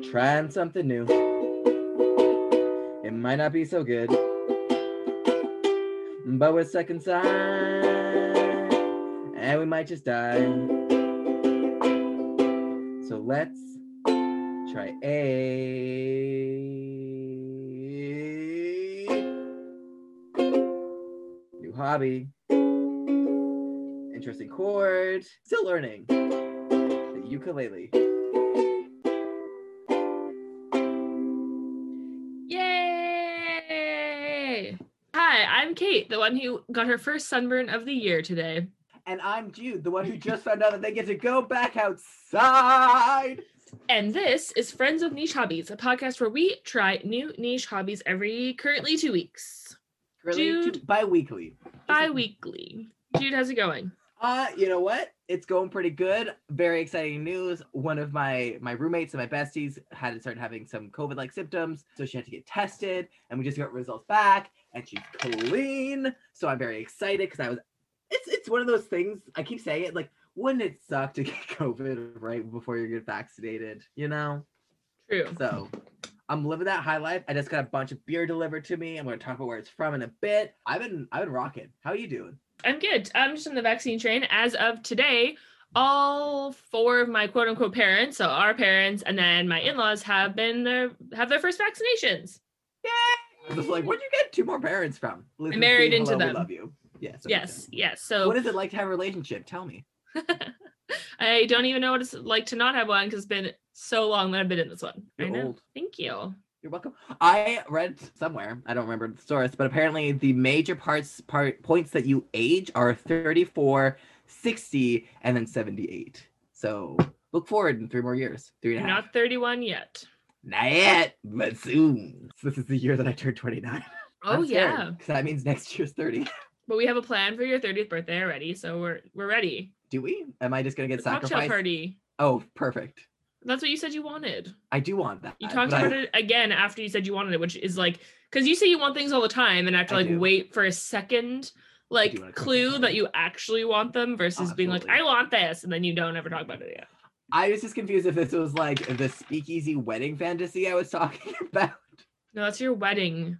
We're trying something new. It might not be so good, but we're stuck and we might just die. So let's try a new hobby. Interesting chord. Still learning the ukulele. Kate, the one who got her first sunburn of the year today. And I'm Jude, the one who just found out that they get to go back outside. And this is Friends of Niche Hobbies, a podcast where we try new niche hobbies every currently two weeks. Currently, Jude. two- bi-weekly. Bi-weekly. Jude, how's it going? Uh, you know what? It's going pretty good. Very exciting news. One of my my roommates and my besties had started having some COVID-like symptoms, so she had to get tested, and we just got results back, and she's clean. So I'm very excited because I was. It's it's one of those things. I keep saying it. Like, wouldn't it suck to get COVID right before you get vaccinated? You know. True. So I'm living that high life. I just got a bunch of beer delivered to me. I'm going to talk about where it's from in a bit. I've been I've been rocking. How are you doing? I'm good. I'm just on the vaccine train. As of today, all four of my quote unquote parents, so our parents and then my in-laws have been their have their first vaccinations. I was like, where'd you get two more parents from? Listen, married into hello, them. love you. Yes. Yes, yes. So What is it like to have a relationship? Tell me. I don't even know what it's like to not have one because it's been so long that I've been in this one. You're know. old. Thank you. You're welcome. I read somewhere, I don't remember the source, but apparently the major parts part points that you age are 34, 60, and then 78. So look forward in three more years. Three and a half. not 31 yet. Not yet, but soon. This is the year that I turned 29. Oh yeah. Because that means next year's 30. But we have a plan for your 30th birthday already, so we're we're ready. Do we? Am I just gonna get The cocktail sacrificed? party. Oh, perfect. That's what you said you wanted. I do want that. You talked but I- about it again after you said you wanted it, which is like because you say you want things all the time and have to I like do. wait for a second like clue that you actually want them versus being like, I want this, and then you don't ever talk about it again. I was just confused if this was like the speakeasy wedding fantasy I was talking about. No, that's your wedding.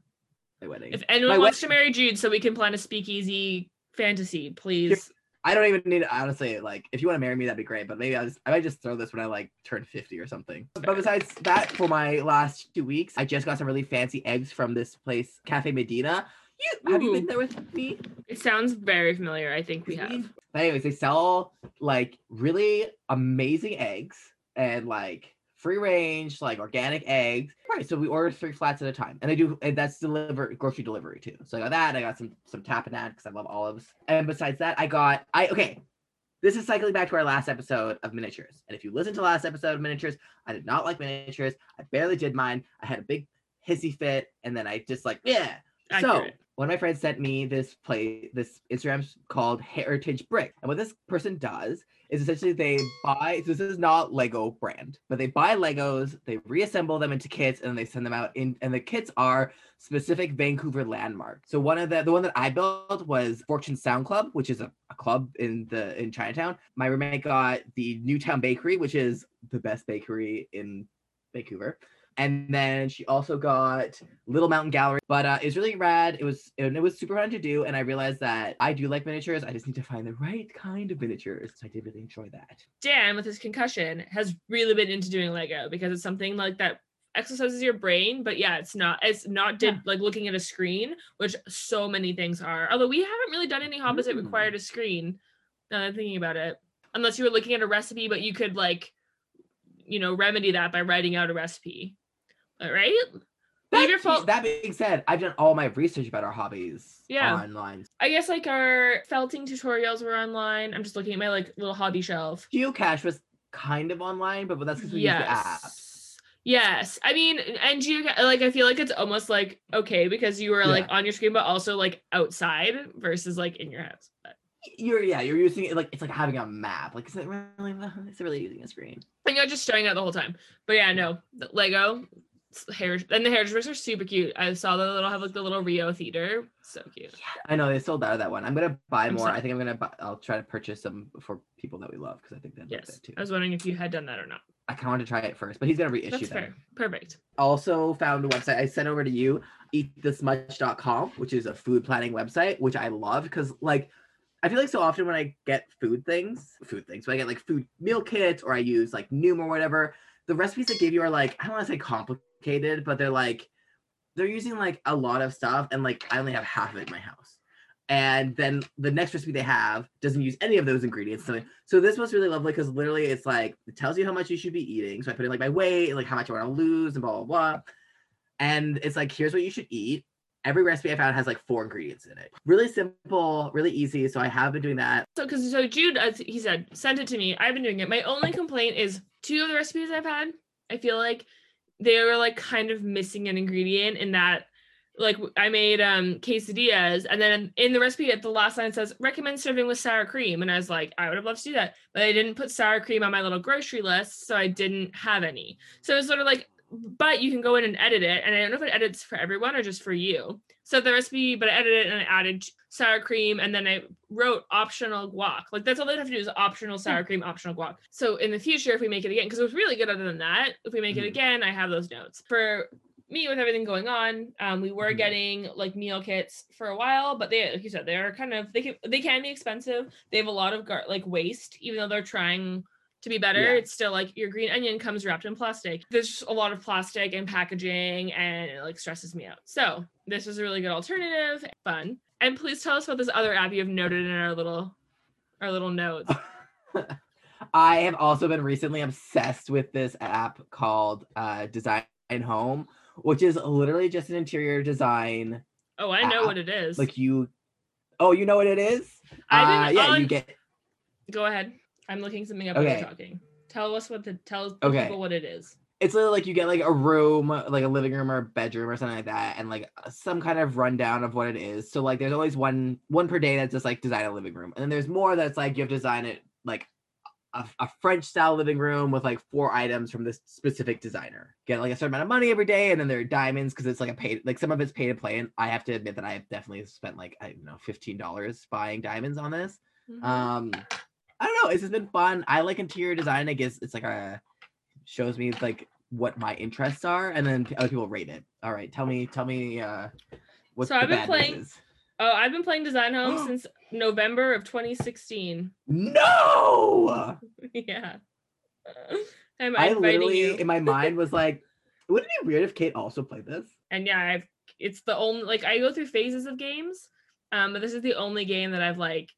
My wedding. If anyone My wants to marry Jude so we can plan a speakeasy fantasy, please. I don't even need to honestly like if you want to marry me that'd be great, but maybe I just I might just throw this when I like turn 50 or something. But besides that, for my last two weeks, I just got some really fancy eggs from this place, Cafe Medina. You have you been there with me? It sounds very familiar. I think we have. But anyways, they sell like really amazing eggs and like free range, like organic eggs. Right. So we order three flats at a time, and they do. And that's deliver grocery delivery too. So I got that. I got some some tapenade because I love olives. And besides that, I got I okay. This is cycling back to our last episode of miniatures. And if you listen to the last episode of miniatures, I did not like miniatures. I barely did mine. I had a big hissy fit, and then I just like yeah. So Accurate. One of my friends sent me this play, this Instagram's called Heritage Brick. And what this person does is essentially they buy, so this is not Lego brand, but they buy Legos, they reassemble them into kits, and then they send them out in, and the kits are specific Vancouver landmarks. So one of the, the one that I built was Fortune Sound Club, which is a, a club in the, in Chinatown. My roommate got the Newtown Bakery, which is the best bakery in Vancouver. And then she also got Little Mountain Gallery, but uh, it's really rad. It was and it was super fun to do, and I realized that I do like miniatures. I just need to find the right kind of miniatures. So I did really enjoy that. Dan, with his concussion, has really been into doing Lego because it's something like that exercises your brain. But yeah, it's not. It's not did Yeah. like looking at a screen, which so many things are. Although we haven't really done any hobbies that Mm. required a screen. Now that I'm thinking about it, unless you were looking at a recipe, but you could like, you know, remedy that by writing out a recipe. All right. That, Leave your phone. that being said, I've done all my research about our hobbies Yeah. online. I guess like our felting tutorials were online. I'm just looking at my like little hobby shelf. Geocache was kind of online, but, but that's because we use the app. Yes. Yes. I mean, and you like I feel like it's almost like okay because you were like on your screen, but also like outside versus like in your house. But, You're yeah, you're using it like it's like having a map. Like is it really is it really using a screen? and you're just staring at it the whole time. But yeah, no, Lego hair and the heritage bricks are super cute. I saw the little have like the little Rio theater. So cute. Yeah, I know they sold out of that one. I'm gonna buy I'm more. I think I'm gonna buy, I'll try to purchase some for people that we love because I think that Yes. too. I was wondering if you had done that or not. I kind of want to try it first, but he's gonna reissue That's them. fair. Perfect. Also found a website I sent over to you, eatthismuch.com, which is a food planning website, which I love because like I feel like so often when I get food things, food things, when I get like food meal kits or I use like Noom or whatever, the recipes they give you are like I don't want to say complicated, but they're like they're using like a lot of stuff and like I only have half of it in my house. And then the next recipe they have doesn't use any of those ingredients. So, so this was really lovely because literally it's like it tells you how much you should be eating. So I put in like my weight, like how much I want to lose, and blah blah blah. And it's like here's what you should eat. Every recipe I found has like four ingredients in it. Really simple, really easy. So I have been doing that. So, because so Jude, as he said, sent it to me. I've been doing it. My only complaint is two of the recipes I've had. I feel like they were like kind of missing an ingredient in that. Like I made um quesadillas, and then in the recipe at the last line it says recommend serving with sour cream, and I was like, I would have loved to do that, but I didn't put sour cream on my little grocery list, so I didn't have any. So it's sort of like but you can go in and edit it. And I don't know if it edits for everyone or just for you. So the recipe, but I edited it and I added sour cream and then I wrote optional guac. Like that's all they have to do is optional sour cream, optional guac. So in the future, if we make it again, because it was really good other than that, if we make it Mhm. again, I have those notes. For me with everything going on, um, we were Mhm. getting like meal kits for a while, but they, like you said, they're kind of they can they can be expensive. They have a lot of gar- like waste, even though they're trying to be better. Yeah. It's still like your green onion comes wrapped in plastic. There's a lot of plastic and packaging, and it like stresses me out. So this was a really good alternative, fun. And please tell us about this other app you have noted in our little our little notes. I have also been recently obsessed with this app called uh, Design Home, which is literally just an interior design. Oh, I know app. what it is. Like you, oh, you know what it is? I've been Uh, yeah, on- you get Go ahead. I'm looking something up while Okay. you're talking. Tell us what the tell Okay. people what it is. it's literally like you get like a room, like a living room or a bedroom or something like that, and like some kind of rundown of what it is. So like there's always one one per day that's just like design a living room, and then there's more that's like you have to design it like a, a French style living room with like four items from this specific designer. Get like a certain amount of money every day, and then there are diamonds because it's like a paid like some of it's pay to play. And I have to admit that I have definitely spent like I don't know fifteen dollars buying diamonds on this. Mhm. Um, I don't know. It's just been fun. I like interior design. I guess it's like a shows me like what my interests are, and then other people rate it. All right, tell me, tell me, uh, what So the I've been playing- is. oh, I've been playing Design Home since November of 2016. No, yeah. I'm I literally you. in my mind was like, wouldn't it be weird if Kate also played this? and yeah, I've it's the only like I go through phases of games, um, but this is the only game that I've like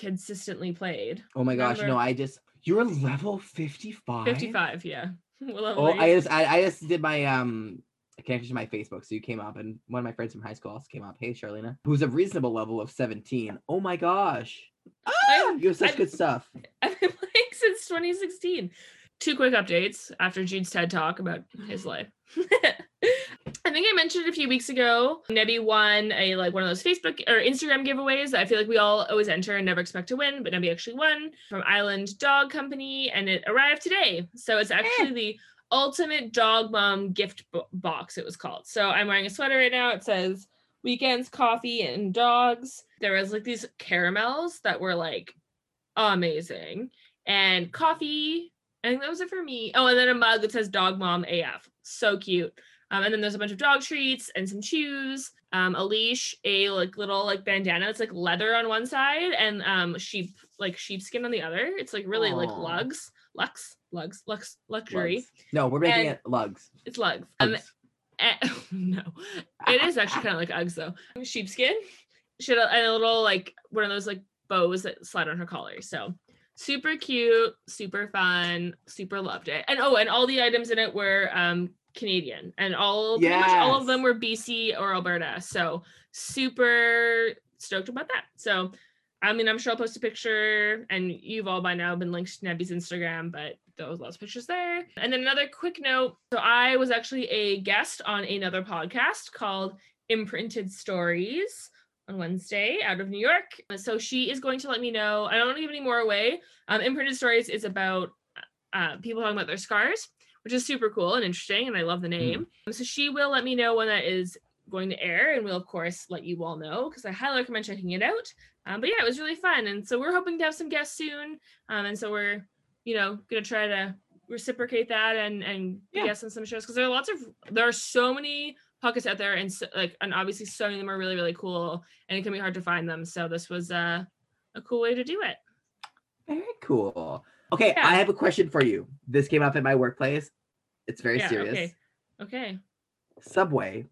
consistently played. Oh my gosh, Number- no! I just you're level fifty five. 55, yeah. Well, Oh, I just I, I just did my um connection to my Facebook, so you came up, and one of my friends from high school also came up. Hey, Charlena, who's a reasonable level of seventeen. Oh my gosh, ah, I'm- you have such I'm- good stuff. I've been playing since 2016. Two quick updates after Jude's TED talk about his life. I think I mentioned a few weeks ago, Nebby won a like one of those Facebook or Instagram giveaways that I feel like we all always enter and never expect to win, but Nebby actually won from Island Dog Company, and it arrived today. So it's actually the ultimate dog mom gift bo- box. It was called. So I'm wearing a sweater right now. It says weekends, coffee, and dogs. There was like these caramels that were like amazing and coffee. I think that was it for me. Oh, and then a mug that says Dog Mom AF. So cute. Um, and then there's a bunch of dog treats and some chews, um, a leash, a like little like bandana. that's like leather on one side and um sheep like sheepskin on the other. It's like really like Aw. lugs, lux, lugs, lux, luxury. Lugs. No, we're making And- it lugs. It's lugs. Um, Lugs. eh, no, it is actually kind of like Uggs though. Sheepskin. She had a, and a little like one of those like bows that slide on her collar. So super cute, super fun, super loved it. And oh, and all the items in it were um Canadian, and all pretty much all of them were BC or Alberta. So super stoked about that. So. I mean, I'm sure I'll post a picture, and you've all by now been linked to Nebby's Instagram, but there was lots of pictures there. And then another quick note so, I was actually a guest on another podcast called Imprinted Stories on Wednesday out of New York. So, she is going to let me know. I don't want to give any more away. Um, Imprinted Stories is about uh, people talking about their scars, which is super cool and interesting. And I love the name. So, she will let me know when that is going to air, and we'll, of course, let you all know because I highly recommend checking it out. Um, but yeah, it was really fun. And so, we're hoping to have some guests soon. Um, and so, we're you know, gonna try to reciprocate that and and Yeah. guests on some shows because there are lots of there are so many podcasts out there and so, like and obviously so many of them are really really cool and it can be hard to find them. So this was uh, a cool way to do it. Very cool. Okay, Yeah. I have a question for you. This came up at my workplace. It's very Yeah, serious. okay. Okay. Subway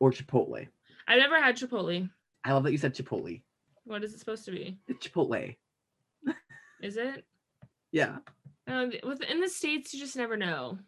or Chipotle? I've never had Chipotle. I love that you said Chipotle. What is it supposed to be? It's Chipotle. Is it? Yeah, Uh, in the states, you just never know.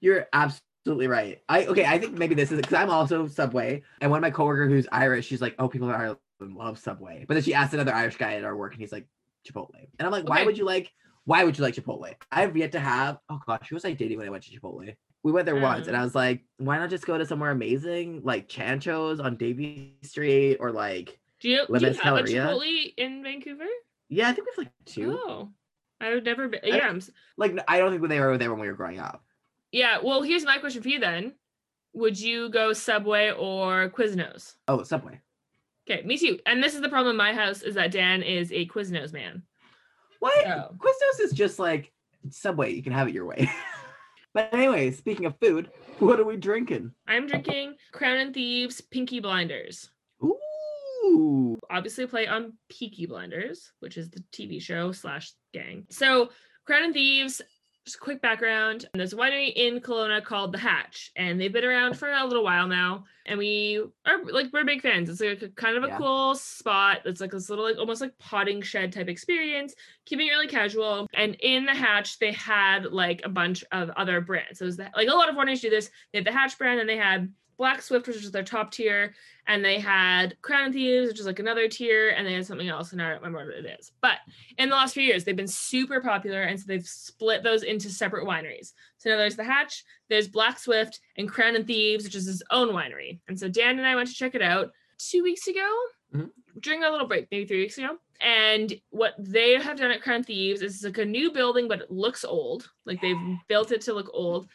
you're absolutely right. I okay. I think maybe this is because I'm also Subway, and one of my coworker who's Irish, she's like, "Oh, people in Ireland love Subway," but then she asked another Irish guy at our work, and he's like, "Chipotle," and I'm like, "Why would you like? Why would you like Chipotle?" I've yet to have. Oh gosh, who was I dating when I went to Chipotle? We went there once, and Mm. I was like, "Why not just go to somewhere amazing like Chancho's on Davie Street or like?" Do you, do you have a Chipotle in Vancouver? Yeah, I think we have like two. Oh, I would never. Be, yeah, I'm, Like I don't think they were there when we were growing up. yeah. Well, here's my question for you then: Would you go Subway or Quiznos? Oh, Subway. Okay, me too. And this is the problem in my house is that Dan is a Quiznos man. What? Oh. Quiznos is just like Subway. You can have it your way. but anyway, speaking of food, what are we drinking? I'm drinking Crown and Thieves Pinky Blinders. Ooh. Obviously, play on Peaky Blinders, which is the TV show slash gang. So, Crown and Thieves. Just a quick background. There's a winery in Kelowna called The Hatch, and they've been around for a little while now. And we are like we're big fans. It's like a kind of a Yeah. cool spot. It's like this little like almost like potting shed type experience, keeping it really casual. And in the Hatch, they had like a bunch of other brands. So it was the, like a lot of wineries do this. They had the Hatch brand, and they had Black Swift, which is their top tier, and they had Crown and Thieves, which is like another tier, and they had something else, and I don't remember what it is. But in the last few years, they've been super popular, and so they've split those into separate wineries. So now there's the Hatch, there's Black Swift, and Crown and Thieves, which is his own winery. And so Dan and I went to check it out two weeks ago Mhm. during our little break, maybe three weeks ago. And what they have done at Crown Thieves is like a new building, but it looks old. Like they've built it to look old.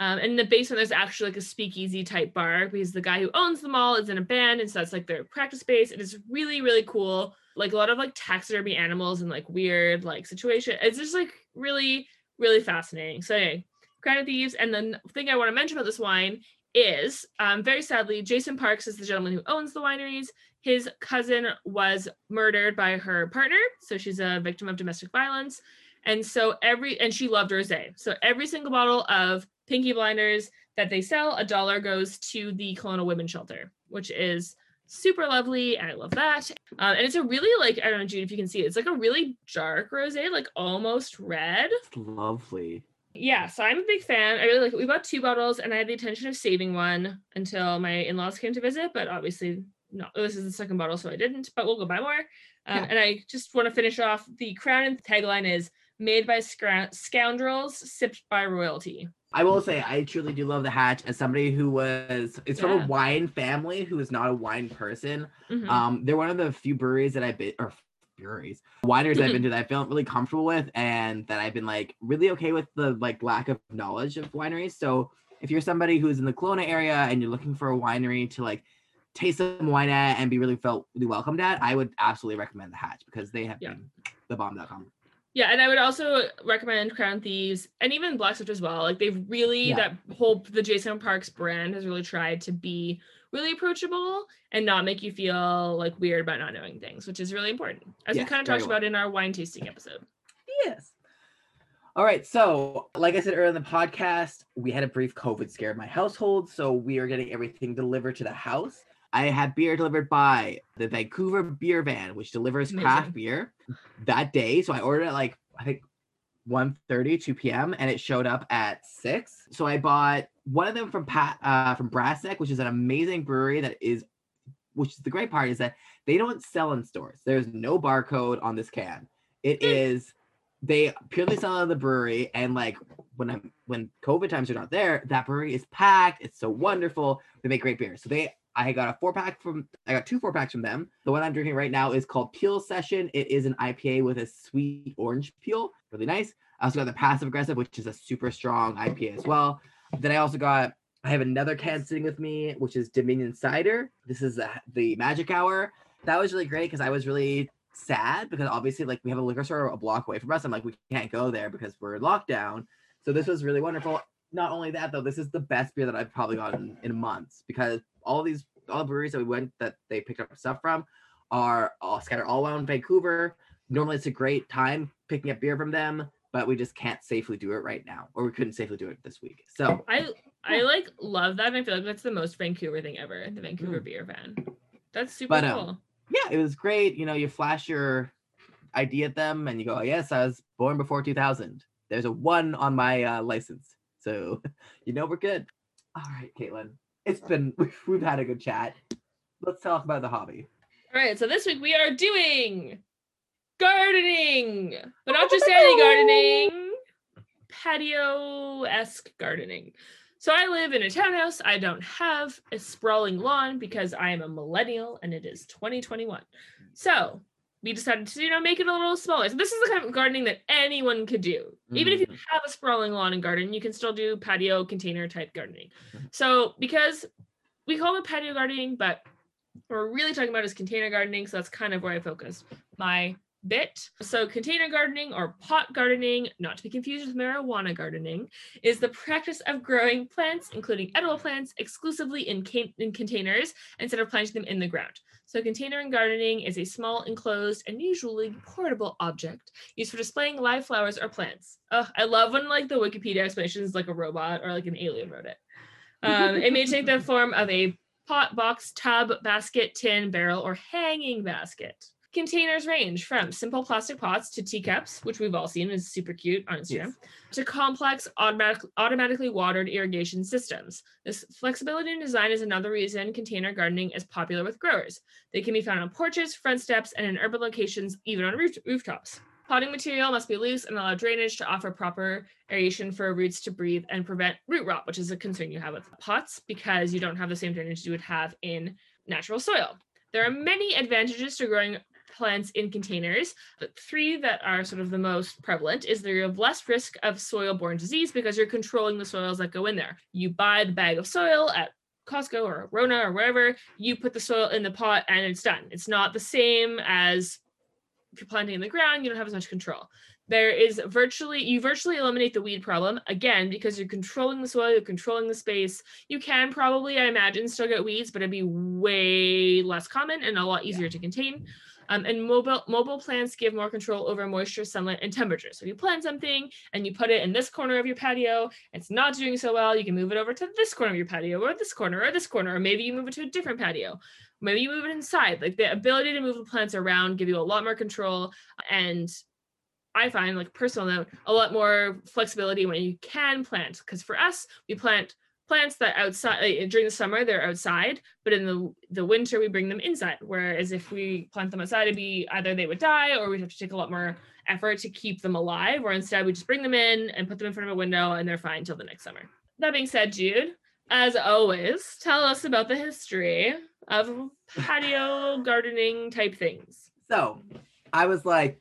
Um, and in the basement, there's actually like a speakeasy type bar because the guy who owns the mall is in a band, and so that's like their practice space. And It is really, really cool. Like a lot of like taxidermy animals and like weird like situation. It's just like really, really fascinating. So anyway, Crown of Thieves. And then the thing I want to mention about this wine is um, very sadly, Jason Parkes is the gentleman who owns the wineries. His cousin was murdered by her partner, so she's a victim of domestic violence. And so every and she loved rosé. So every single bottle of Pinky Blinders that they sell, a dollar goes to the Kelowna Women's Shelter, which is super lovely, and I love that. Um, and it's a really like I don't know, Jude, if you can see it, it's like a really dark rosé, like almost red. Lovely. Yeah, so I'm a big fan. I really like it. We bought two bottles, and I had the intention of saving one until my in-laws came to visit, but obviously no. This is the second bottle, so I didn't. But we'll go buy more. Um, Yeah. And I just want to finish off. The crown and tagline is "Made by scoundrels, sipped by royalty." I will say I truly do love the hatch as somebody who was it's from a wine family who is not a wine person. Mhm. Um, they're one of the few breweries that I've been or breweries, wineries I've been to that I feel really comfortable with and that I've been like really okay with the like lack of knowledge of wineries. So if you're somebody who's in the Kelowna area and you're looking for a winery to like taste some wine at and be really felt really welcomed at, I would absolutely recommend the Hatch because they have Yeah. been the bomb.com. Yeah, and I would also recommend Crown Thieves and even Black Swift as well. Like they've really Yeah. that whole the Jason Parkes brand has really tried to be really approachable and not make you feel like weird about not knowing things, which is really important. As Yes, we kind of talked well. about in our wine tasting episode. Yes. All right. So, like I said earlier in the podcast, we had a brief COVID scare in my household. So, we are getting everything delivered to the house. I had beer delivered by the Vancouver Beer Van, which delivers Amazing. craft beer that day. So, I ordered it like, I think 1 2 p.m. and it showed up at 6. So, I bought one of them from Pat uh, from Brassneck, which is an amazing brewery that is, which is the great part is that they don't sell in stores. There's no barcode on this can. It Hmm. they purely sell at the brewery and like when I'm when COVID times are not there, that brewery is packed. It's so wonderful. They make great beer. So they I got a four pack from I got two four packs from them. The one I'm drinking right now is called Peel Session. It is an IPA with a sweet orange peel. Really nice. I also got the passive aggressive, which is a super strong IPA as well. Then I also got I have another can sitting with me, which is Dominion Cider. This is the, the Magic Hour. That was really great because I was really sad because obviously like we have a liquor store a block away from us. I'm like, we can't go there because we're in lockdown. So this was really wonderful. Not only that though, this is the best beer that I've probably gotten in months because all these all the breweries that we went that they picked up stuff from are all scattered all around Vancouver. Normally it's a great time picking up beer from them, but we just can't safely do it right now, or we couldn't safely do it this week. So I I like love that. And I feel like that's the most Vancouver thing ever. The Vancouver Mm. beer van. That's super But, um, cool. yeah, it was great. You know, you flash your ID at them and you go, oh, yes, I was born before 2000. There's a one on my uh, license. So, you know, we're good. All right, Caitlin, it's been, we've, had a good chat. Let's talk about the hobby. All right, so this week we are doing gardening, but not just any gardening, patio esque gardening. So I live in a townhouse. I don't have a sprawling lawn because I am a millennial and it is 2021. So we decided to, you know, make it a little smaller. So this is the kind of gardening that anyone could do. Even if you have a sprawling lawn and garden, you can still do patio container type gardening. Mhm. So because we call it patio gardening, but what we're really talking about is container gardening. So that's kind of where I focus my bit. So container gardening or pot gardening, not to be confused with marijuana gardening, is the practice of growing plants, including edible plants, exclusively in, ca- in containers instead of planting them in the ground. So container gardening is a small, enclosed, and usually portable object used for displaying live flowers or plants. Oh, I love when like the Wikipedia explanation is like a robot or like an alien wrote it. Um, it may take the form of a pot, box, tub, basket, tin, barrel, or hanging basket. Containers range from simple plastic pots to teacups, which we've all seen is super cute on Instagram, Yes. to complex automatic, automatically watered irrigation systems. This flexibility in design is another reason container gardening is popular with growers. They can be found on porches, front steps, and in urban locations, even on roof- rooftops. Potting material must be loose and allow drainage to offer proper aeration for roots to breathe and prevent root rot, which is a concern you have with pots because you don't have the same drainage you would have in natural soil. There are many advantages to growing plants in containers, but three that are sort of the most prevalent is that you have less risk of soil-borne disease because you're controlling the soils that go in there. You buy the bag of soil at Costco or Rona or wherever, you put the soil in the pot and it's done. It's not the same as if you're planting in the ground, you don't have as much control. There is virtually, you virtually eliminate the weed problem again because you're controlling the soil, you're controlling the space. You can probably, I imagine, still get weeds, but it'd be way less common and a lot easier to contain. Um, and mobile mobile plants give more control over moisture, sunlight, and temperature. So if you plant something and you put it in this corner of your patio, it's not doing so well, you can move it over to this corner of your patio, or this corner, or this corner, or maybe you move it to a different patio. Maybe you move it inside. Like the ability to move the plants around give you a lot more control. And I find, like personal note, a lot more flexibility when you can plant. Because for us, we plant plants that outside during the summer they're outside but in the the winter we bring them inside. Whereas if we plant them outside it'd be either they would die or we'd have to take a lot more effort to keep them alive or instead we just bring them in and put them in front of a window and they're fine until the next summer. That being said jude as always tell us about the history of patio gardening type things. So I was like,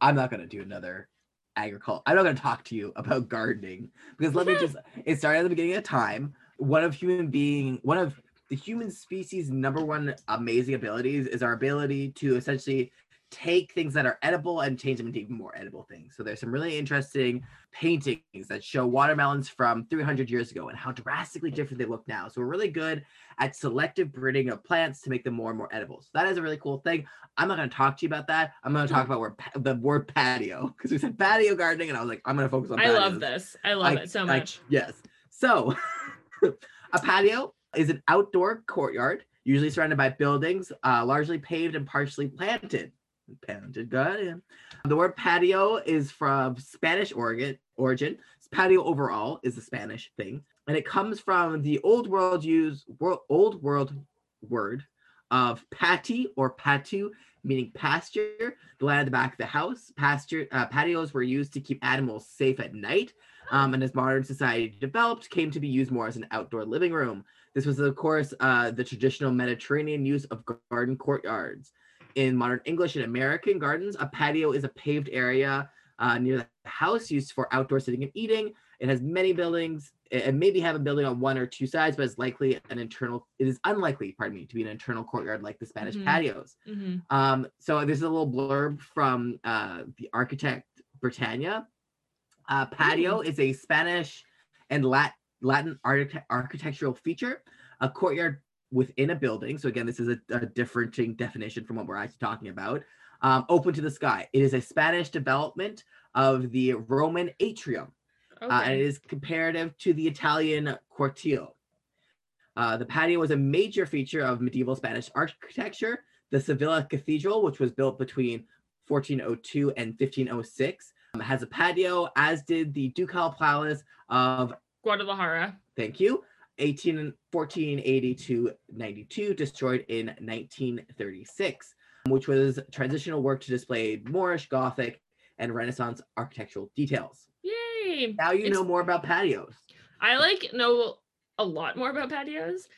I'm not gonna do another agriculture. I'm not gonna talk to you about gardening because let me just it started at the beginning of time. One of human being one of the human species number one amazing abilities is our ability to essentially take things that are edible and change them into even more edible things. So there's some really interesting paintings that show watermelons from 300 years ago and how drastically different they look now. So we're really good at selective breeding of plants to make them more and more edible. So that is a really cool thing. I'm not going to talk to you about that. I'm going to talk about where the word patio because we said patio gardening, and I was like, I'm going to focus on. i love this i love I- it so I- much yes. So, a patio is an outdoor courtyard, usually surrounded by buildings, uh, largely paved and partially planted. Got it. The word patio is from Spanish origin. Patio overall is a Spanish thing, and it comes from the old world use world, old world word of pati or patu, meaning pasture. The land at the back of the house. Pasture uh, patios were used to keep animals safe at night um, and as modern society developed, came to be used more as an outdoor living room. This was, of course, uh, the traditional Mediterranean use of garden courtyards. In modern English and American gardens, a patio is a paved area uh, near the house used for outdoor sitting and eating. It has many buildings. It maybe have a building on one or two sides, but it's likely an internal. It is unlikely, pardon me, to be an internal courtyard like the Spanish Mhm. patios. Mhm. Um, so this is a little blurb from uh, the architect Britannica. Uh, patio is a Spanish and Lat- Latin architect- architectural feature, a courtyard within a building. So again, this is a, a differing definition from what we're actually talking about. Um, open to the sky. It is a Spanish development of the Roman atrium, Okay. uh, and it is comparative to the Italian cortile. Uh, the patio was a major feature of medieval Spanish architecture. The Sevilla Cathedral, which was built between 1402 and 1506, um, has a patio, as did the Ducal Palace of Guadalajara. thank you 18 1480 to 92 destroyed in 1936 which was transitional work to display moorish gothic and renaissance architectural details Yay. now you It's- know more about patios I like know a lot more about patios.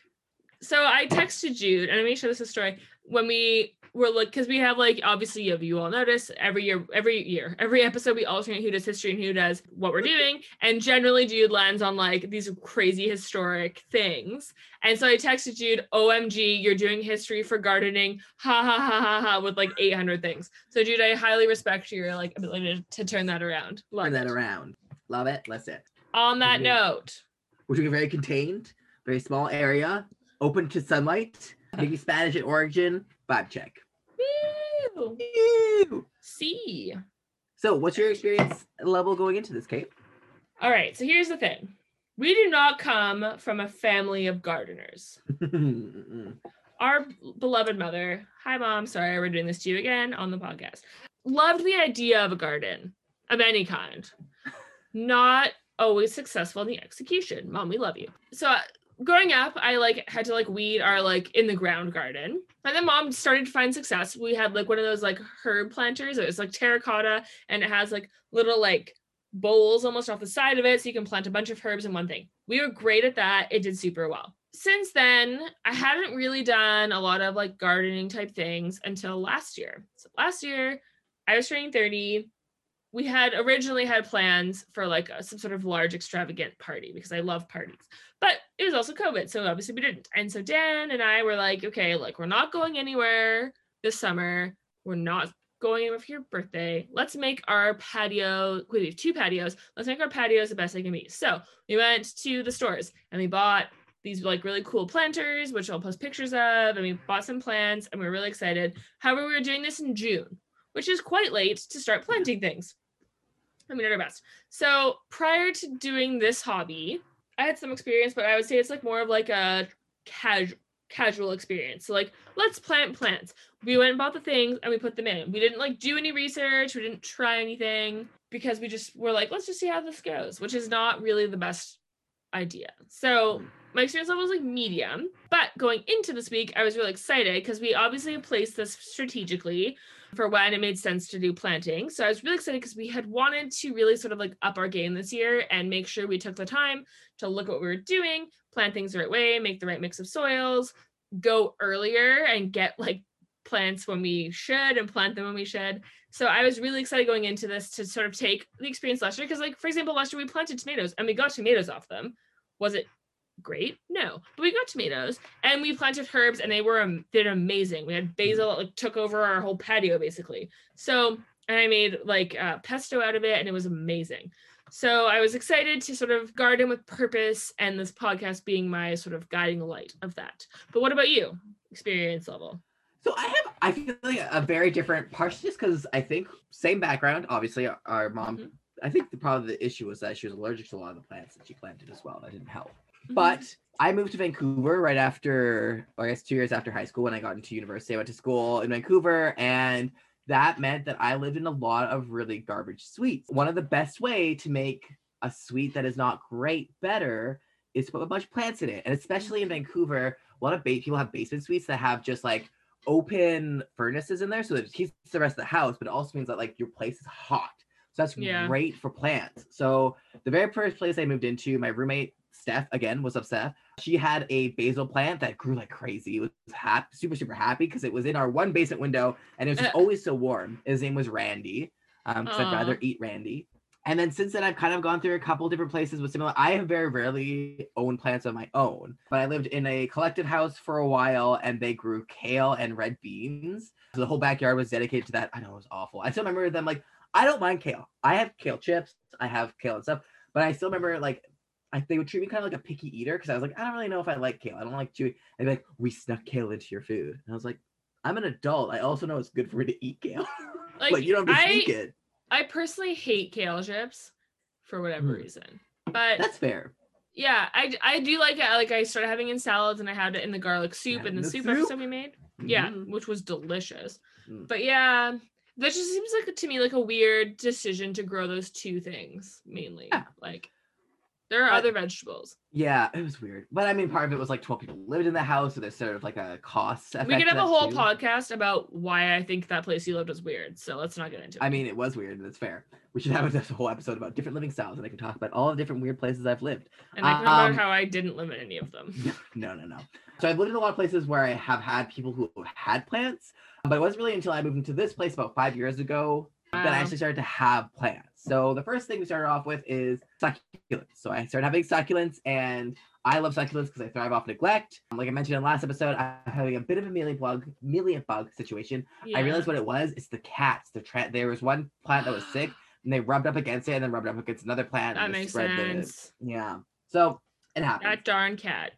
So I texted Jude, and I made sure this is a story when we were like, because we have like obviously you, you all notice every year, every year, every episode we alternate who does history and who does what we're mm-hmm. doing, and generally Jude lands on like these crazy historic things. And so I texted Jude, "OMG, you're doing history for gardening!" Ha ha ha ha ha, with like 800 things. So Jude, I highly respect your like ability to, to turn that around. Love turn that it. around love it let's it On that note. which is very contained very small area open to sunlight maybe spanish in origin vibe check Woo! Ew. See. so what's your experience level going into this kate All right. So here's the thing. We do not come from a family of gardeners. Our beloved mother, hi mom, sorry we're doing this to you again on the podcast, loved the idea of a garden of any kind. Not always successful in the execution. Mom, we love you. So uh, growing up, I like had to like weed our like in the ground garden. And then mom started to find success. We had like one of those like herb planters. It was like terracotta and it has like little like bowls almost off the side of it so you can plant a bunch of herbs in one thing. We were great at that. It did super well. Since then, I hadn't really done a lot of like gardening type things until last year. So last year, I was turning 30. We had originally had plans for like a, some sort of large extravagant party because I love parties. But it was also COVID, so obviously we didn't. And so Dan and I were like, okay, like we're not going anywhere this summer. We're not going anywhere for your birthday. Let's make our patio. We have two patios. Let's make our patios the best they can be. So we went to the stores and we bought these like really cool planters, which I'll post pictures of, and we bought some plants and we are really excited. However, we were doing this in June, which is quite late to start planting things. I mean, at our best. So prior to doing this hobby, I had some experience, but I would say it's like more of like a casual casual experience. So like, let's plant plants. We went and bought the things and we put them in. We didn't like do any research. We didn't try anything because we just were like, let's just see how this goes, which is not really the best idea. So my experience level was like medium, but going into this week, I was really excited because we obviously placed this strategically for when it made sense to do planting. So I was really excited because we had wanted to really sort of like up our game this year and make sure we took the time to look at what we were doing, plant things the right way, make the right mix of soils, go earlier and get like plants when we should and plant them when we should. So I was really excited going into this to sort of take the experience last year because like for example last year we planted tomatoes and we got tomatoes off them. Was it great? No, but we got tomatoes and we planted herbs and they were um, did amazing. We had basil that like took over our whole patio basically. So and I made like uh, pesto out of it and it was amazing. So I was excited to sort of garden with purpose and this podcast being my sort of guiding light of that. But what about you? Experience level. So I have, I feel like a very different, partially just because I think same background. Obviously, our, our mom. Mhm. I think the probably the issue was that she was allergic to a lot of the plants that she planted as well. That didn't help. Mm-hmm. But I moved to Vancouver right after, or I guess two years after high school when I got into university. I went to school in Vancouver, and that meant that I lived in a lot of really garbage suites. One of the best way to make a suite that is not great better is to put a bunch of plants in it, and especially in Vancouver, a lot of ba- people have basement suites that have just like open furnaces in there, so that it keeps the rest of the house, but it also means that like your place is hot. So that's Yeah. great for plants. So the very first place I moved into, my roommate Steph, again, was up Steph. She had a basil plant that grew like crazy. It was happy, super, super happy because it was in our one basement window and it was Uh. always so warm. His name was Randy. Um, because I'd rather eat Randy. And then since then, I've kind of gone through a couple different places with similar. I have very rarely owned plants of my own, but I lived in a collective house for a while, and they grew kale and red beans. So the whole backyard was dedicated to that. I know it was awful. I still remember them like I don't mind kale. I have kale chips. I have kale and stuff, but I still remember like I, they would treat me kind of like a picky eater because I was like, I don't really know if I like kale. I don't like chewy. And like, we snuck kale into your food. And I was like, I'm an adult. I also know it's good for me to eat kale. like, Like, you don't have to sneak it. I personally hate kale chips for whatever Hmm. reason. But That's fair. yeah, I, I do like it. Like I started having it in salads and I had it in the garlic soup Yeah, and the, the soup, soup. episode we made. Yeah, Mhm. which was delicious. Mm. But yeah, that just seems like to me like a weird decision to grow those two things mainly. Yeah. Like there are But- other vegetables. Yeah, it was weird. But I mean, part of it was like 12 people lived in the house, so there's sort of like a cost. We could have a whole too. podcast about why I think that place you lived was weird. So let's not get into it. I mean, it was weird, and it's fair. We should have a whole episode about different living styles, and I can talk about all the different weird places I've lived. and I can um, about how I didn't live in any of them. no, no, no. So I've lived in a lot of places where I have had people who had plants, but it wasn't really until I moved into this place about five years ago that I actually started to have plants. So the first thing we started off with is succulents. So I started having succulents, and I love succulents because I thrive off neglect. Like I mentioned in the last episode, I'm having a bit of a mealy bug, mealy bug situation. I realized what it was. It's the cats. The tra- there was one plant that was sick, and they rubbed up against it, and then rubbed up against another plant. that makes spread the- sense. yeah. So it happened. That darn cat.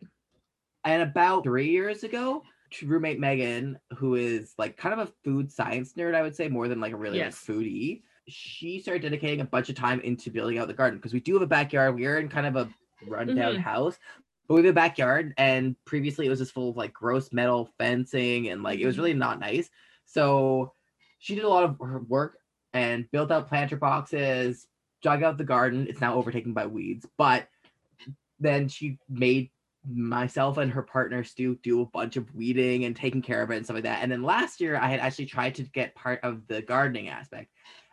And about three years ago, roommate Megan, who is like kind of a food science nerd, I would say, more than like a really Yes. like foodie, she started dedicating a bunch of time into building out the garden because we do have a backyard. We are in kind of a rundown Mhm. house, but we have a backyard, and previously it was just full of like gross metal fencing and like it was really not nice. So she did a lot of her work and built out planter boxes, dug out the garden. It's now overtaken by weeds, but then she made myself and her partner Stu do a bunch of weeding and taking care of it and stuff like that. And then last year I had actually tried to get part of the gardening aspect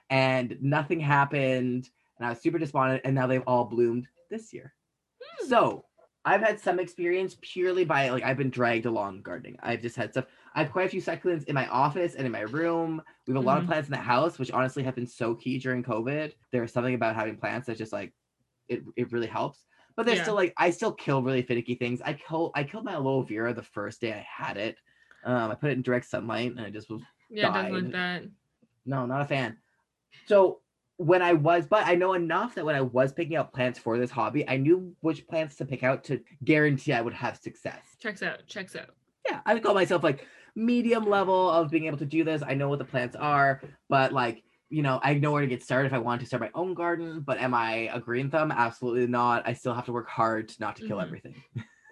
and nothing happened and I was super despondent and now they've all bloomed this year. Hmm. So I've had some experience purely by like I've been dragged along gardening. I've just had stuff. I have quite a few succulents in my office and in my room. We have a lot of Mhm. plants in the house, which honestly have been so key during COVID. There's something about having plants that just like it, it really helps. But there's Yeah. still like I still kill really finicky things. I kill I killed my aloe vera the first day I had it. Um, I put it in direct sunlight and it just was Yeah, it doesn't died. that. no, not a fan. So when I was, but I know enough that when I was picking out plants for this hobby, I knew which plants to pick out to guarantee I would have success. Checks out. Checks out. Yeah, I would call myself like medium level of being able to do this. I know what the plants are, but like, you know, I know where to get started if I want to start my own garden. But am I a green thumb? Absolutely not. I still have to work hard not to kill Mhm. everything.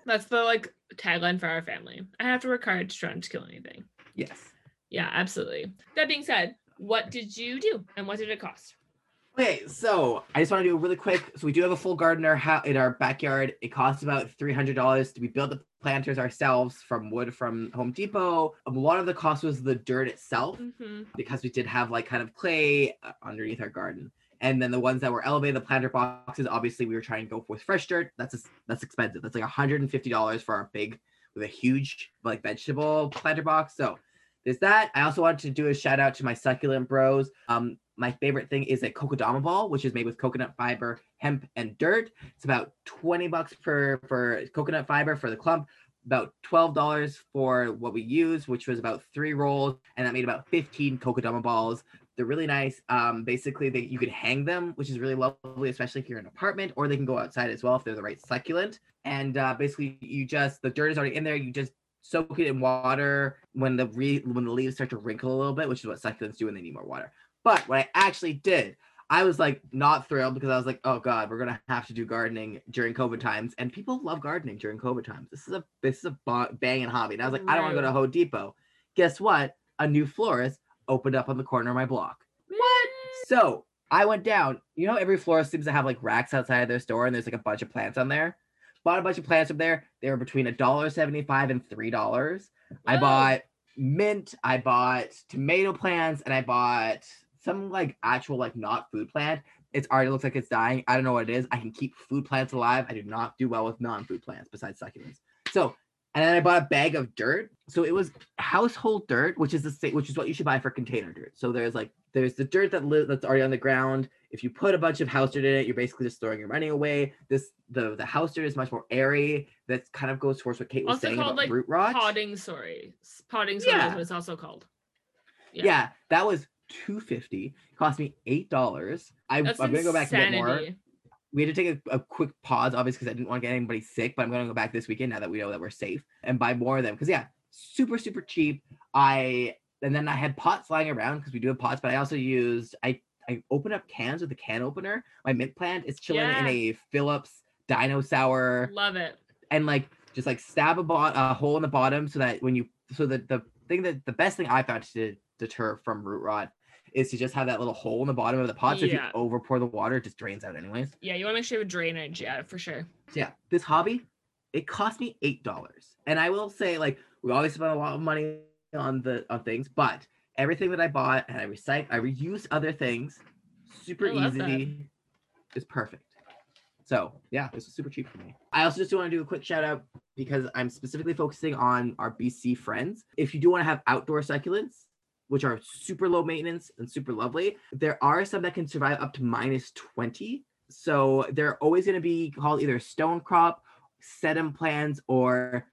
That's the like tagline for our family. I have to work hard to try not to kill anything. Yes. Yeah, absolutely. That being said, what did you do and what did it cost? Okay, so I just want to do a really quick. So we do have a full garden in our house in our backyard. It costs about three hundred dollars to be built the planters ourselves from wood from Home Depot. A lot of the cost was the dirt itself Mm-hmm. because we did have like kind of clay uh, underneath our garden. And then the ones that were elevated, the planter boxes, obviously we were trying to go with fresh dirt. That's just, that's expensive. That's like hundred and fifty dollars for our big with a huge like vegetable planter box. So there's that. I also wanted to do a shout out to my succulent bros. Um, my favorite thing is a kokedama ball, which is made with coconut fiber, hemp, and dirt. It's about 20 bucks per for coconut fiber for the clump, about $12 for what we use, which was about three rolls, and that made about 15 kokedama balls. They're really nice. Um, basically, they you can hang them, which is really lovely, especially if you're in an apartment, or they can go outside as well if they're the right succulent. And uh, basically, you just the dirt is already in there. You just soak it in water when the re- when the leaves start to wrinkle a little bit, which is what succulents do when they need more water. But what I actually did, I was like not thrilled because I was like, oh god, we're gonna have to do gardening during COVID times, and people love gardening during COVID times. This is a this is a ba- banging hobby, and I was like, I don't want to go to Right. Home Depot. Guess what? A new florist opened up on the corner of my block. What? So I went down. You know, every florist seems to have like racks outside of their store, and there's like a bunch of plants on there. Bought a bunch of plants from there. They were between a dollar seventy-five and three dollars. I bought mint. I bought tomato plants, and I bought some like actual like not food plant. It's already looks like it's dying. I don't know what it is. I can keep food plants alive. I do not do well with non-food plants besides succulents. So, and then I bought a bag of dirt. So it was household dirt, which is the same, which is what you should buy for container dirt. So there's like there's the dirt that lives that's already on the ground. If you put a bunch of house dirt in it, you're basically just throwing your money away. This the the house dirt is much more airy. That kind of goes towards what Kate was Also saying called about like root rot. potting soy. Potting soy is what it's also called. yeah. that was two fifty. Cost me eight dollars. I'm gonna go back and get more. We had to take a, a quick pause, obviously, because I didn't want to get anybody sick. But I'm gonna go back this weekend now that we know that we're safe and buy more of them. Because yeah, super super cheap. I and then I had pots lying around because we do have pots, but I also used I I opened up cans with a can opener. My mint plant is chilling in a Phillips Dino Sour Love it. and like just like stab a, bot- a hole in the bottom so that when you so that the thing that the best thing I found to deter from root rot is to just have that little hole in the bottom of the pot. So if you over pour the water, it just drains out anyways. Yeah, you want to make sure you have drainage. Yeah, for sure. Yeah, this hobby, it cost me eight dollars. And I will say, like, we always spend a lot of money on the on things, but everything that I bought and I recycle, I reuse other things, super I love that. easy, is perfect. So yeah, this was super cheap for me. I also just want to do a quick shout out because I'm specifically focusing on our BC friends. If you do want to have outdoor succulents, which are super low maintenance and super lovely, there are some that can survive up to minus 20. So they're always going to be called either stone crop, sedum plants, or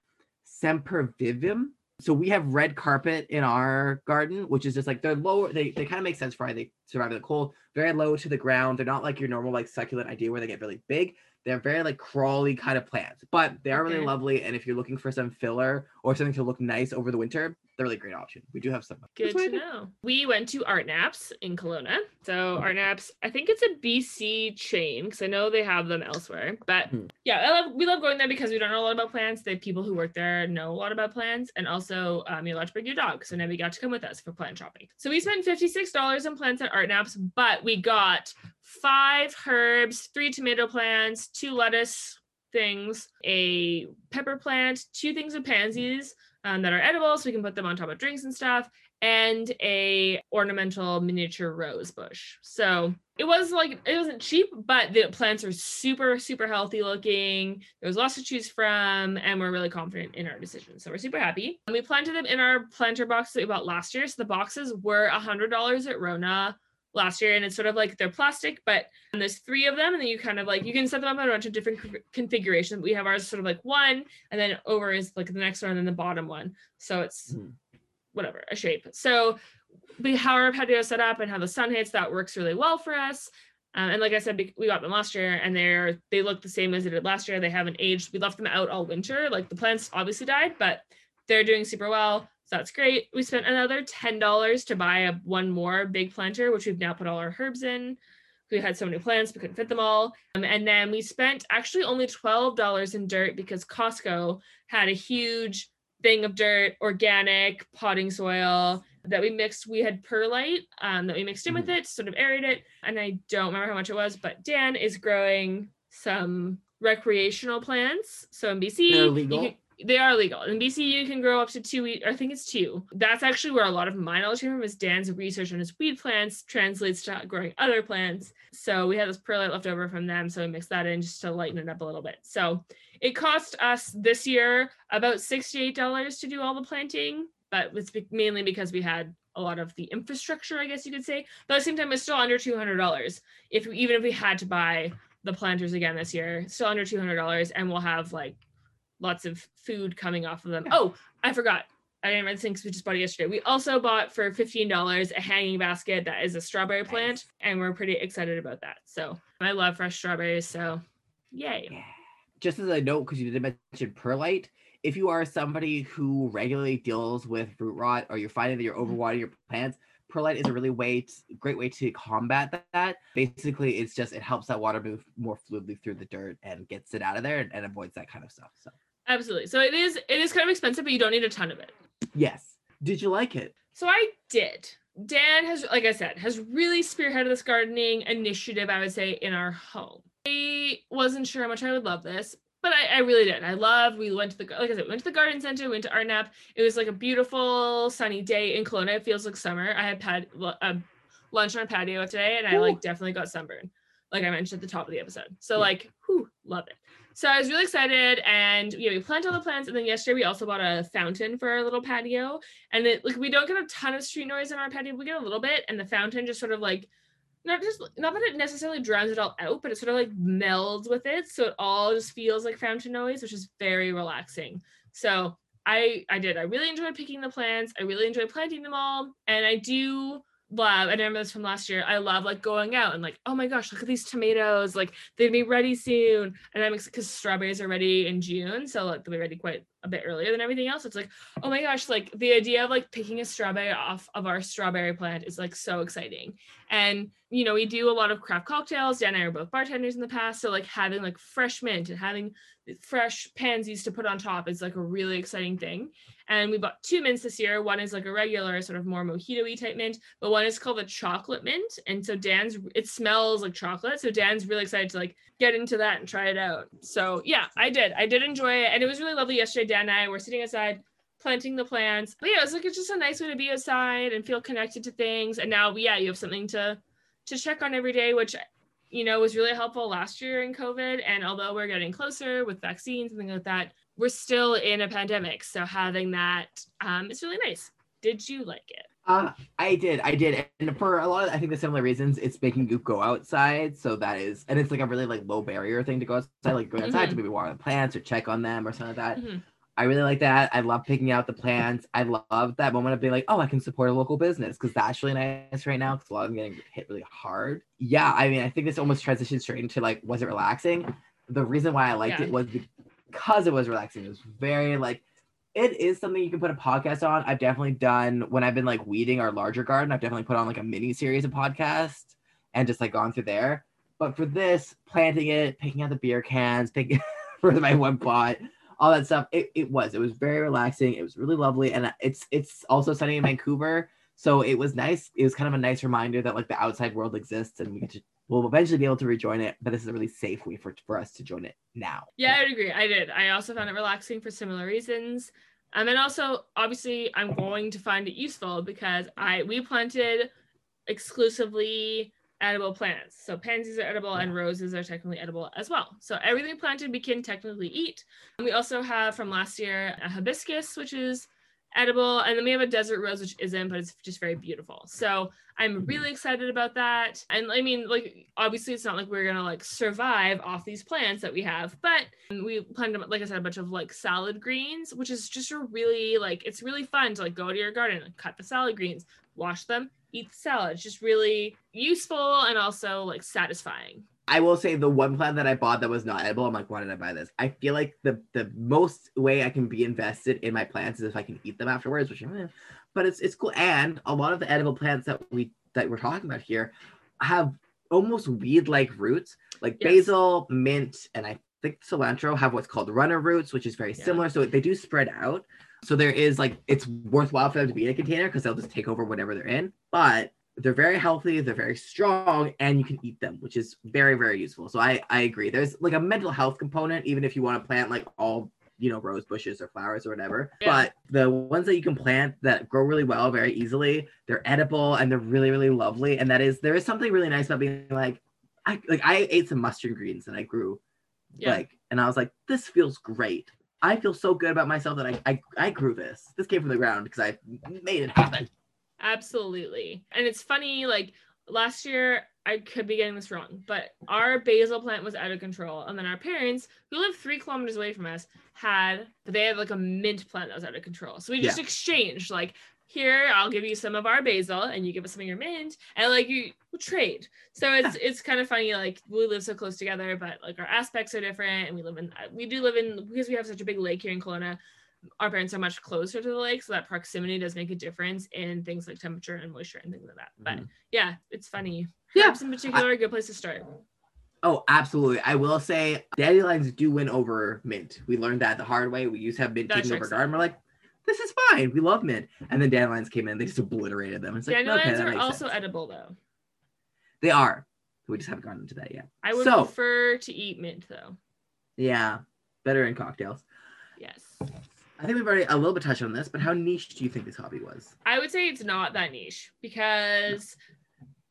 sempervivum. So we have red carpet in our garden, which is just like they're lower. They, they kind of make sense for why they survive the cold. Very low to the ground. They're not like your normal like succulent idea where they get really big. They're very like crawly kind of plants, but they are really Okay. lovely. And if you're looking for some filler or something to look nice over the winter, they're really great option. We do have some. Good That's what I to know. We went to Art Knapp's in Kelowna. So Art Knapp's, I think it's a BC chain because I know they have them elsewhere. But Hmm. yeah, I love we love going there because we don't know a lot about plants. The people who work there know a lot about plants, and also um, you're allowed to bring your dog. So Nebby got to come with us for plant shopping. So we spent fifty six dollars on plants at Art Knapp's, but we got five herbs, three tomato plants, two lettuce things, a pepper plant, two things of pansies um, that are edible, so we can put them on top of drinks and stuff, and a ornamental miniature rose bush. So it was like it wasn't cheap, but the plants are super super healthy looking. There was lots to choose from, and we're really confident in our decision. So we're super happy. And we planted them in our planter box that we bought last year. So the boxes were a hundred dollars at Rona last year and it's sort of like they're plastic but there's three of them and then you kind of like you can set them up in a bunch of different configurations we have ours sort of like one and then over is like the next one and then the bottom one so it's Mhm. whatever a shape so we how our patio set up and how the sun hits that works really well for us um, and like I said, we got them last year, and they're they look the same as they did last year. They haven't aged. We left them out all winter. Like the plants obviously died, but they're doing super well. So that's great. We spent another ten dollars to buy a one more big planter, which we've now put all our herbs in. We had so many plants, we couldn't fit them all. Um, and then we spent actually only twelve dollars in dirt because Costco had a huge thing of dirt, organic potting soil that we mixed. We had perlite um, that we mixed in with it, sort of aerate it. And I don't remember how much it was, but Dan is growing some recreational plants. So in BC, They're you legal? can- they are legal. In BC, you can grow up to two. I think it's two. That's actually where a lot of my knowledge came from. Is Dan's research on his weed plants translates to growing other plants. So we had this perlite left over from them, so we mixed that in just to lighten it up a little bit. So it cost us this year about sixty-eight dollars to do all the planting, but it's mainly because we had a lot of the infrastructure, I guess you could say. But at the same time, it's still under two hundred dollars. If even if we had to buy the planters again this year, still under two hundred dollars, and we'll have like lots of food coming off of them. Yeah. Oh, I forgot. I didn't remember the things we just bought it yesterday. We also bought for fifteen dollars a hanging basket that is a strawberry plant, Nice. and we're pretty excited about that. So I love fresh strawberries. So yay! Yeah. Just as a note, because you didn't mention perlite, if you are somebody who regularly deals with root rot or you're finding that you're Mm-hmm. overwatering your plants, perlite is a really way t- great way to combat that- that. Basically, it's just it helps that water move more fluidly through the dirt and gets it out of there and, and avoids that kind of stuff. So Absolutely. So it is it is kind of expensive, but you don't need a ton of it. yes, did you like it? So I did. Dan has, like I said, has really spearheaded this gardening initiative, I would say, in our home. I wasn't sure how much I would love this, but I, I really did. I love, we went to the, like I said, we went to the garden center, we went to Art Knapp. It was like a beautiful sunny day in Kelowna. It feels like summer. I had pad, uh, lunch on a patio today and I Ooh. like definitely got sunburned, like I mentioned at the top of the episode. So Yeah. like, whew, love it. So I was really excited and yeah, we planted all the plants. And then yesterday we also bought a fountain for our little patio. And it like we don't get a ton of street noise in our patio we get a little bit and the fountain just sort of like not just not that it necessarily drowns it all out but it sort of like melds with it so it all just feels like fountain noise which is very relaxing. So i i did. I really enjoyed picking the plants. I really enjoyed planting them all and i do love, I remember this from last year. I love like going out and like, oh my gosh, look at these tomatoes. Like they'd be ready soon. And I'm because strawberries are ready in June. So like they'll be ready quite a bit earlier than everything else. It's like, oh my gosh, like the idea of like picking a strawberry off of our strawberry plant is like so exciting. And you know, we do a lot of craft cocktails. Dan and I are both bartenders in the past. So like having like fresh mint and having uh, fresh pansies to put on top is like a really exciting thing. And we bought two mints this year. One is like a regular sort of more mojito-y type mint, but one is called the chocolate mint. And so Dan's it smells like chocolate. So Dan's really excited to like get into that and try it out. So yeah, I did. I did enjoy it. And it was really lovely yesterday. Dan and I were sitting outside planting the plants. But yeah, it's like it's just a nice way to be outside and feel connected to things. And now yeah, you have something to to check on every day, which you know was really helpful last year in COVID. And although we're getting closer with vaccines and things like that, we're still in a pandemic. So having that um, is really nice. Did you like it? Uh, I did, I did, and for a lot of I think the similar reasons, it's making you go outside. So that is, and it's like a really like low barrier thing to go outside, like going outside mm-hmm. to maybe water the plants or check on them or something like that. Mm-hmm. I really like that. I love picking out the plants. I love that moment of being like, oh, I can support a local business because that's really nice right now because a lot of them getting hit really hard. Yeah, I mean, I think this almost transitioned straight into like, was it relaxing? The reason why I liked yeah. it was because it was relaxing. It was very like, it is something you can put a podcast on. I've definitely done when I've been like weeding our larger garden. I've definitely put on like a mini series of podcasts and just like gone through there. But for this, planting it, picking out the beer cans, picking for my one pot all that stuff. It, it was. It was very relaxing. It was really lovely. And it's it's also sunny in Vancouver. So it was nice. It was kind of a nice reminder that like the outside world exists and we get to we'll eventually be able to rejoin it, but this is a really safe way for, for us to join it now. Yeah, I'd agree. I did. I also found it relaxing for similar reasons. Um, and also obviously I'm going to find it useful because I we planted exclusively edible plants. So pansies are edible yeah. and roses are technically edible as well. So everything planted we can technically eat. And we also have from last year a hibiscus, which is edible. And then we have a desert rose, which isn't, but it's just very beautiful. So I'm mm-hmm. really excited about that. And I mean, like, obviously, it's not like we're gonna like survive off these plants that we have, but we planted, like I said, a bunch of like salad greens, which is just a really like, it's really fun to like go to your garden and cut the salad greens, wash them, eat the salad. It's just really useful and also like satisfying. I will say the one plant that I bought that was not edible, I'm like, why did I buy this? I feel like the the most way I can be invested in my plants is if I can eat them afterwards, which eh, but it's it's cool. And a lot of the edible plants that we that we're talking about here have almost weed-like roots, like yes. basil, mint, and I think cilantro have what's called runner roots, which is very yeah. similar. So they do spread out. So there is like it's worthwhile for them to be in a container because they'll just take over whatever they're in. But they're very healthy, they're very strong, and you can eat them, which is very, very useful. So I, I agree. There's like a mental health component, even if you want to plant like all you know rose bushes or flowers or whatever yeah. but the ones that you can plant that grow really well very easily they're edible and they're really really lovely and that is there is something really nice about being like i like i ate some mustard greens and i grew yeah. like and i was like this feels great I feel so good about myself that I, I, I grew this. This came from the ground because I made it happen. Absolutely. And it's funny, like last year, I could be getting this wrong, but our basil plant was out of control. And then our parents, who live three kilometers away from us, had, they had like a mint plant that was out of control. So we just yeah. exchanged, like, here i'll give you some of our basil and you give us some of your mint and like you trade so it's it's kind of funny like we live so close together but like our aspects are different and we live in we do live in because we have such a big lake here in Kelowna our parents are much closer to the lake so that proximity does make a difference in things like temperature and moisture and things like that but mm-hmm. yeah it's funny yeah Herbs in particular I- a good place to start Oh, absolutely. I will say dandelions do win over mint. We learned that the hard way. We used to have mint taking over garden. We're like, this is fine. We love mint. And then dandelions came in, they just obliterated them. It's like, dandelions okay, are also sense. edible though. They are. We just haven't gotten into that yet. I would so, prefer to eat mint though. Yeah, better in cocktails. Yes. I think we've already a little bit touched on this, but how niche do you think this hobby was? I would say it's not that niche because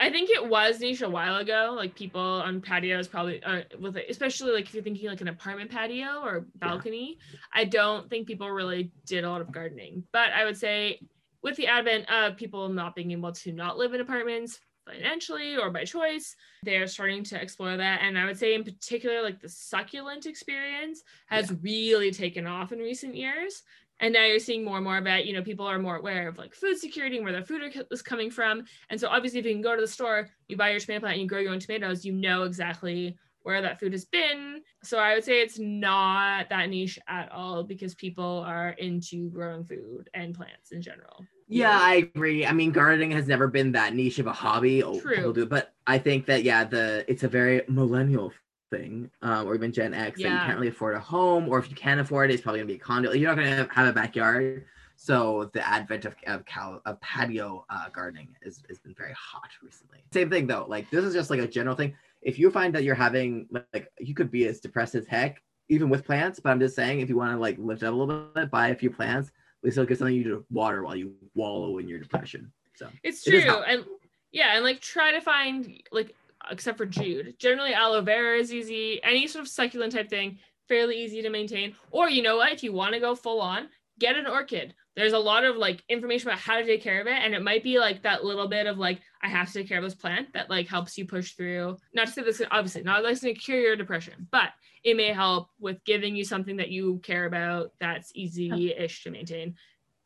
I think it was niche a while ago. Like people on patios probably, uh, with especially like if you're thinking like an apartment patio or balcony. Yeah. I don't think people really did a lot of gardening. But I would say with the advent of people not being able to not live in apartments financially or by choice, they're starting to explore that. And I would say in particular, like the succulent experience has yeah. really taken off in recent years And now you're seeing more and more of it. You know, people are more aware of like food security and where their food is coming from. And so obviously, if you can go to the store, you buy your tomato plant and you grow your own tomatoes, you know exactly where that food has been. So I would say it's not that niche at all because people are into growing food and plants in general. Yeah, I agree. I mean, gardening has never been that niche of a hobby. Oh, True. People do, but I think that yeah, the it's a very millennial thing, um, or even Gen X that you Yeah. can't really afford a home, or if you can afford it, it's probably gonna be a condo. You're not gonna have a backyard. So the advent of of, cal- of patio uh, gardening has, has been very hot recently. Same thing though. Like this is just like a general thing. If you find that you're having like you could be as depressed as heck even with plants, but I'm just saying if you want to like lift up a little bit, buy a few plants. Least it'll give something you to water while you wallow in your depression. So It's It true. help- And yeah, and like try to find like except for Jude. Generally aloe vera is easy. Any sort of succulent type thing, fairly easy to maintain. Or you know what, if you want to go full on, get an orchid. There's a lot of like information about how to take care of it. And it might be like that little bit of like, I have to take care of this plant that like helps you push through. Not to say this obviously not like to cure your depression, but it may help with giving you something that you care about that's easy-ish to maintain.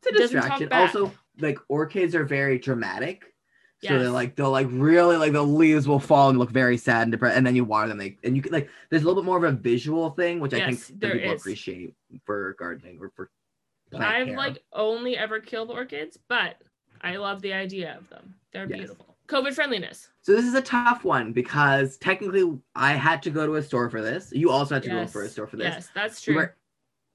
it's a distraction. Also, like orchids are very dramatic. So they're like they'll like really like the leaves will fall and look very sad and depressed, and then you water them. Like, and you can like there's a little bit more of a visual thing, which I think people is. appreciate for gardening or for I've care. like only ever killed orchids, but I love the idea of them. They're Yes. beautiful. COVID friendliness. So this is a tough one because technically I had to go to a store for this. You also had to go Yes. for a store for this. Yes, that's true. We were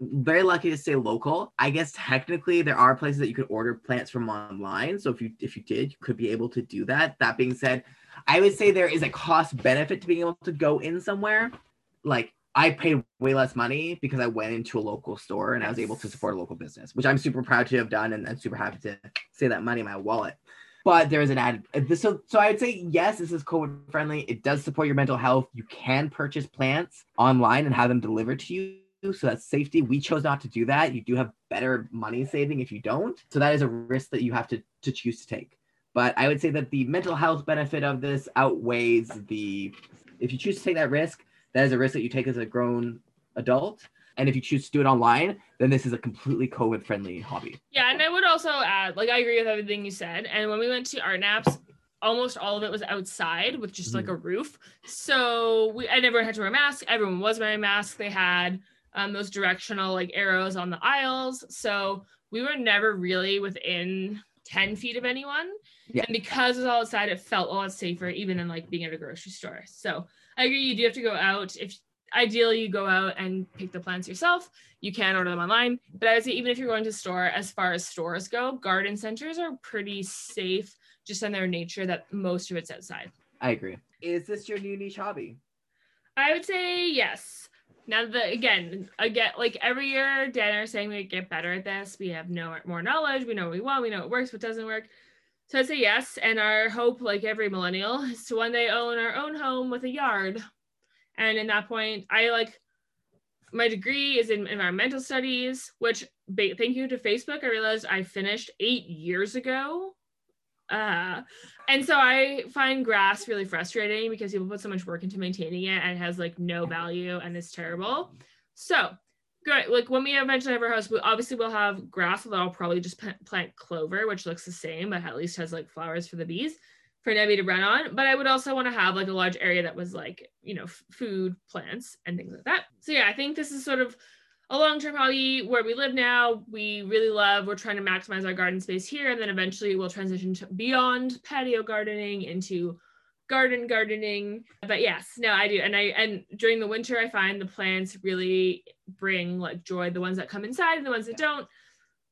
very lucky to stay local. I guess technically there are places that you could order plants from online. So if you if you did, you could be able to do that. That being said, I would say there is a cost benefit to being able to go in somewhere. Like I paid way less money because I went into a local store and I was able to support a local business, which I'm super proud to have done and, and super happy to save that money in my wallet. But there is an added uh, this so so I would say yes, this is COVID friendly. It does support your mental health. You can purchase plants online and have them delivered to you. So that's safety. We chose not to do that. You do have better money saving if you don't. So that is a risk that you have to, to choose to take. But I would say that the mental health benefit of this outweighs the if you choose to take that risk, that is a risk that you take as a grown adult. And if you choose to do it online, then this is a completely COVID friendly hobby. Yeah, and I also add, like, I agree with everything you said. And when we went to Art Knapp's, almost all of it was outside with just like a roof. So we and everyone had to wear a mask. Everyone was wearing masks. They had um, those directional like arrows on the aisles. So we were never really within 10 feet of anyone. Yeah. And because it was all outside, it felt a lot safer, even in like being at a grocery store. So I agree, you do have to go out. If ideally you go out and pick the plants yourself, you can order them online. But I would say even if you're going to store, as far as stores go, garden centers are pretty safe just in their nature that most of it's outside. I agree. Is this your new niche hobby? I would say yes. Now the again, again, like every year, Dan are saying we get better at this. We have no more knowledge. We know what we want. We know what works, what doesn't work. So I'd say yes. And our hope, like every millennial, is to one day own our own home with a yard. And in that point, I like my degree is in environmental studies, which ba- thank you to Facebook, I realized I finished eight years ago. Uh, and so I find grass really frustrating because people put so much work into maintaining it and it has like no value and it's terrible. So, great. Like when we eventually have our house, we obviously will have grass, although I'll probably just plant clover, which looks the same, but at least has like flowers for the bees for Nebby to run on. But I would also want to have like a large area that was like, you know, f- food, plants, and things like that. So, yeah, I think this is sort of a long-term hobby where we live now. We really love we're trying to maximize our garden space here and then eventually we'll transition to beyond patio gardening into garden gardening. But yes no i do. And i and during the winter i find the plants really bring like joy. The ones that come inside and the ones that don't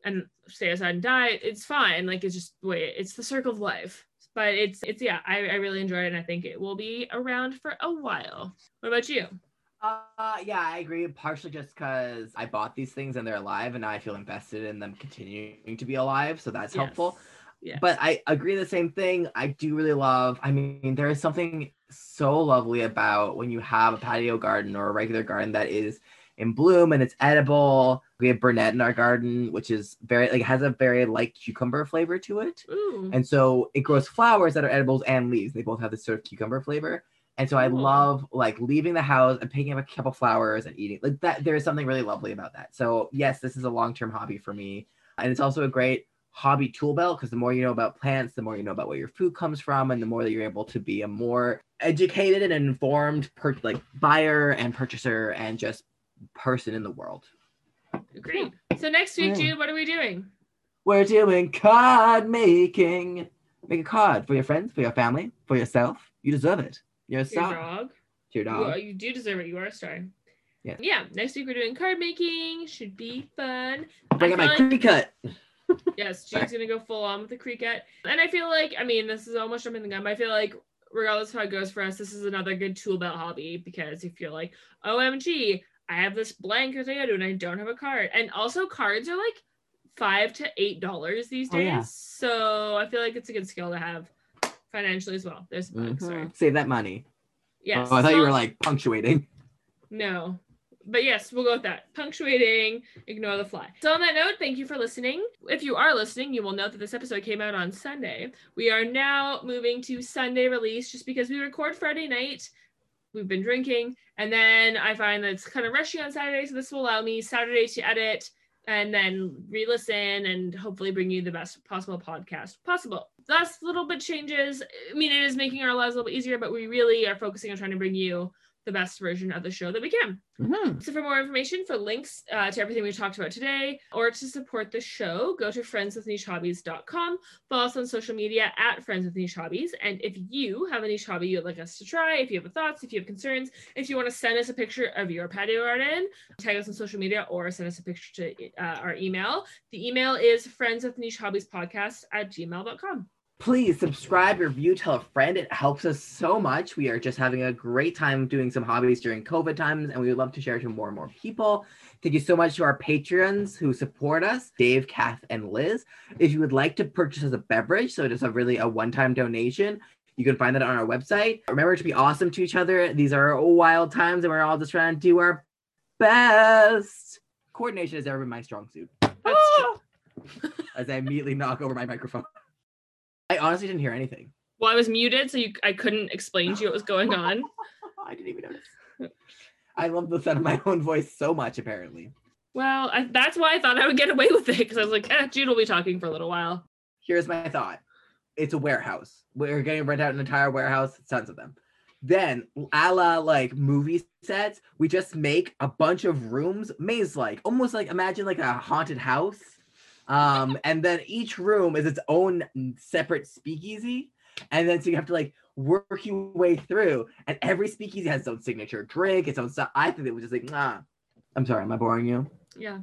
and stay outside and die it's fine. Like it's just the way it's the circle of life but it's it's yeah I, I really enjoy it and i think it will be around for a while what about you Uh, yeah, I agree. Partially just because I bought these things and they're alive, and now I feel invested in them continuing to be alive. So that's helpful. Yes. But I agree the same thing. I do really love. I mean, there is something so lovely about when you have a patio garden or a regular garden that is in bloom and it's edible. We have burnet in our garden, which is very like has a very light cucumber flavor to it. Ooh. And so it grows flowers that are edibles and leaves. They both have this sort of cucumber flavor. And so I Cool. love like leaving the house and picking up a couple flowers and eating like that. There is something really lovely about that. So yes, this is a long-term hobby for me, and it's also a great hobby tool belt because the more you know about plants, the more you know about where your food comes from, and the more that you're able to be a more educated and informed per- like buyer and purchaser and just person in the world. Great. So next week. Jude, what are we doing? We're doing card making. Make a card for your friends, for your family, for yourself. You deserve it. You're a Your star. dog. To your You, dog. are- you do deserve it. You are a star. Yeah. Yeah. Next week we're doing card making. Should be fun. Bring out my feel like- Cricut. Yes. Jude's gonna go full on with the Cricut. And I feel like, I mean, this is almost jumping the gun, but I feel like regardless of how it goes for us, this is another good tool belt hobby because if you're like, OMG, I have this blank do and I don't have a card. And also cards are like five to eight dollars these Oh, days. yeah. So I feel like it's a good skill to have financially as well. There's sorry. Mhm. Save that money. Yes. Oh, I thought you were like punctuating. No. But yes, we'll go with that. Punctuating, ignore the fly. So on that note, thank you for listening. If you are listening, you will note that this episode came out on Sunday. We are now moving to Sunday release just because we record Friday night. We've been drinking, and then I find that it's kind of rushy on Saturday, so this will allow me Saturday to edit and then re-listen and hopefully bring you the best possible podcast possible. Last little bit changes. I mean, it is making our lives a little bit easier, but we really are focusing on trying to bring you the best version of the show that we can. Mhm. So, for more information, for links uh, to everything we talked about today, or to support the show, go to friendswithnichehobbies.com. Follow us on social media at Friends with Niche Hobbies. And if you have a niche hobby you'd like us to try, if you have thoughts, if you have concerns, if you want to send us a picture of your patio garden, tag us on social media or send us a picture to uh, our email. The email is friends with niche hobbies podcast at gmail.com. Please subscribe, review, tell a friend. It helps us so much. We are just having a great time doing some hobbies during COVID times, and we would love to share it to more and more people. Thank you so much to our patrons who support us, Dave, Kath, and Liz. If you would like to purchase us a beverage, so it is a really a one-time donation, you can find that on our website. Remember to be awesome to each other. These are wild times, and we're all just trying to do our best. Coordination has ever been my strong suit. That's! As I immediately knock over my microphone. I honestly didn't hear anything. Well, I was muted, so you, I couldn't explain to you what was going on. I didn't even notice. I love the sound of my own voice so much, apparently. Well, I, that's why I thought I would get away with it because I was like, eh, Jude will be talking for a little while. Here's my thought it's a warehouse. We're going to rent out an entire warehouse, tons of them. Then, a la like movie sets, we just make a bunch of rooms, maze like, almost like imagine like a haunted house. Um, and then each room is its own separate speakeasy. And then so you have to like work your way through, and every speakeasy has its own signature drink, its own stuff. I think it was just like, nah. I'm sorry, am I boring you? Yeah.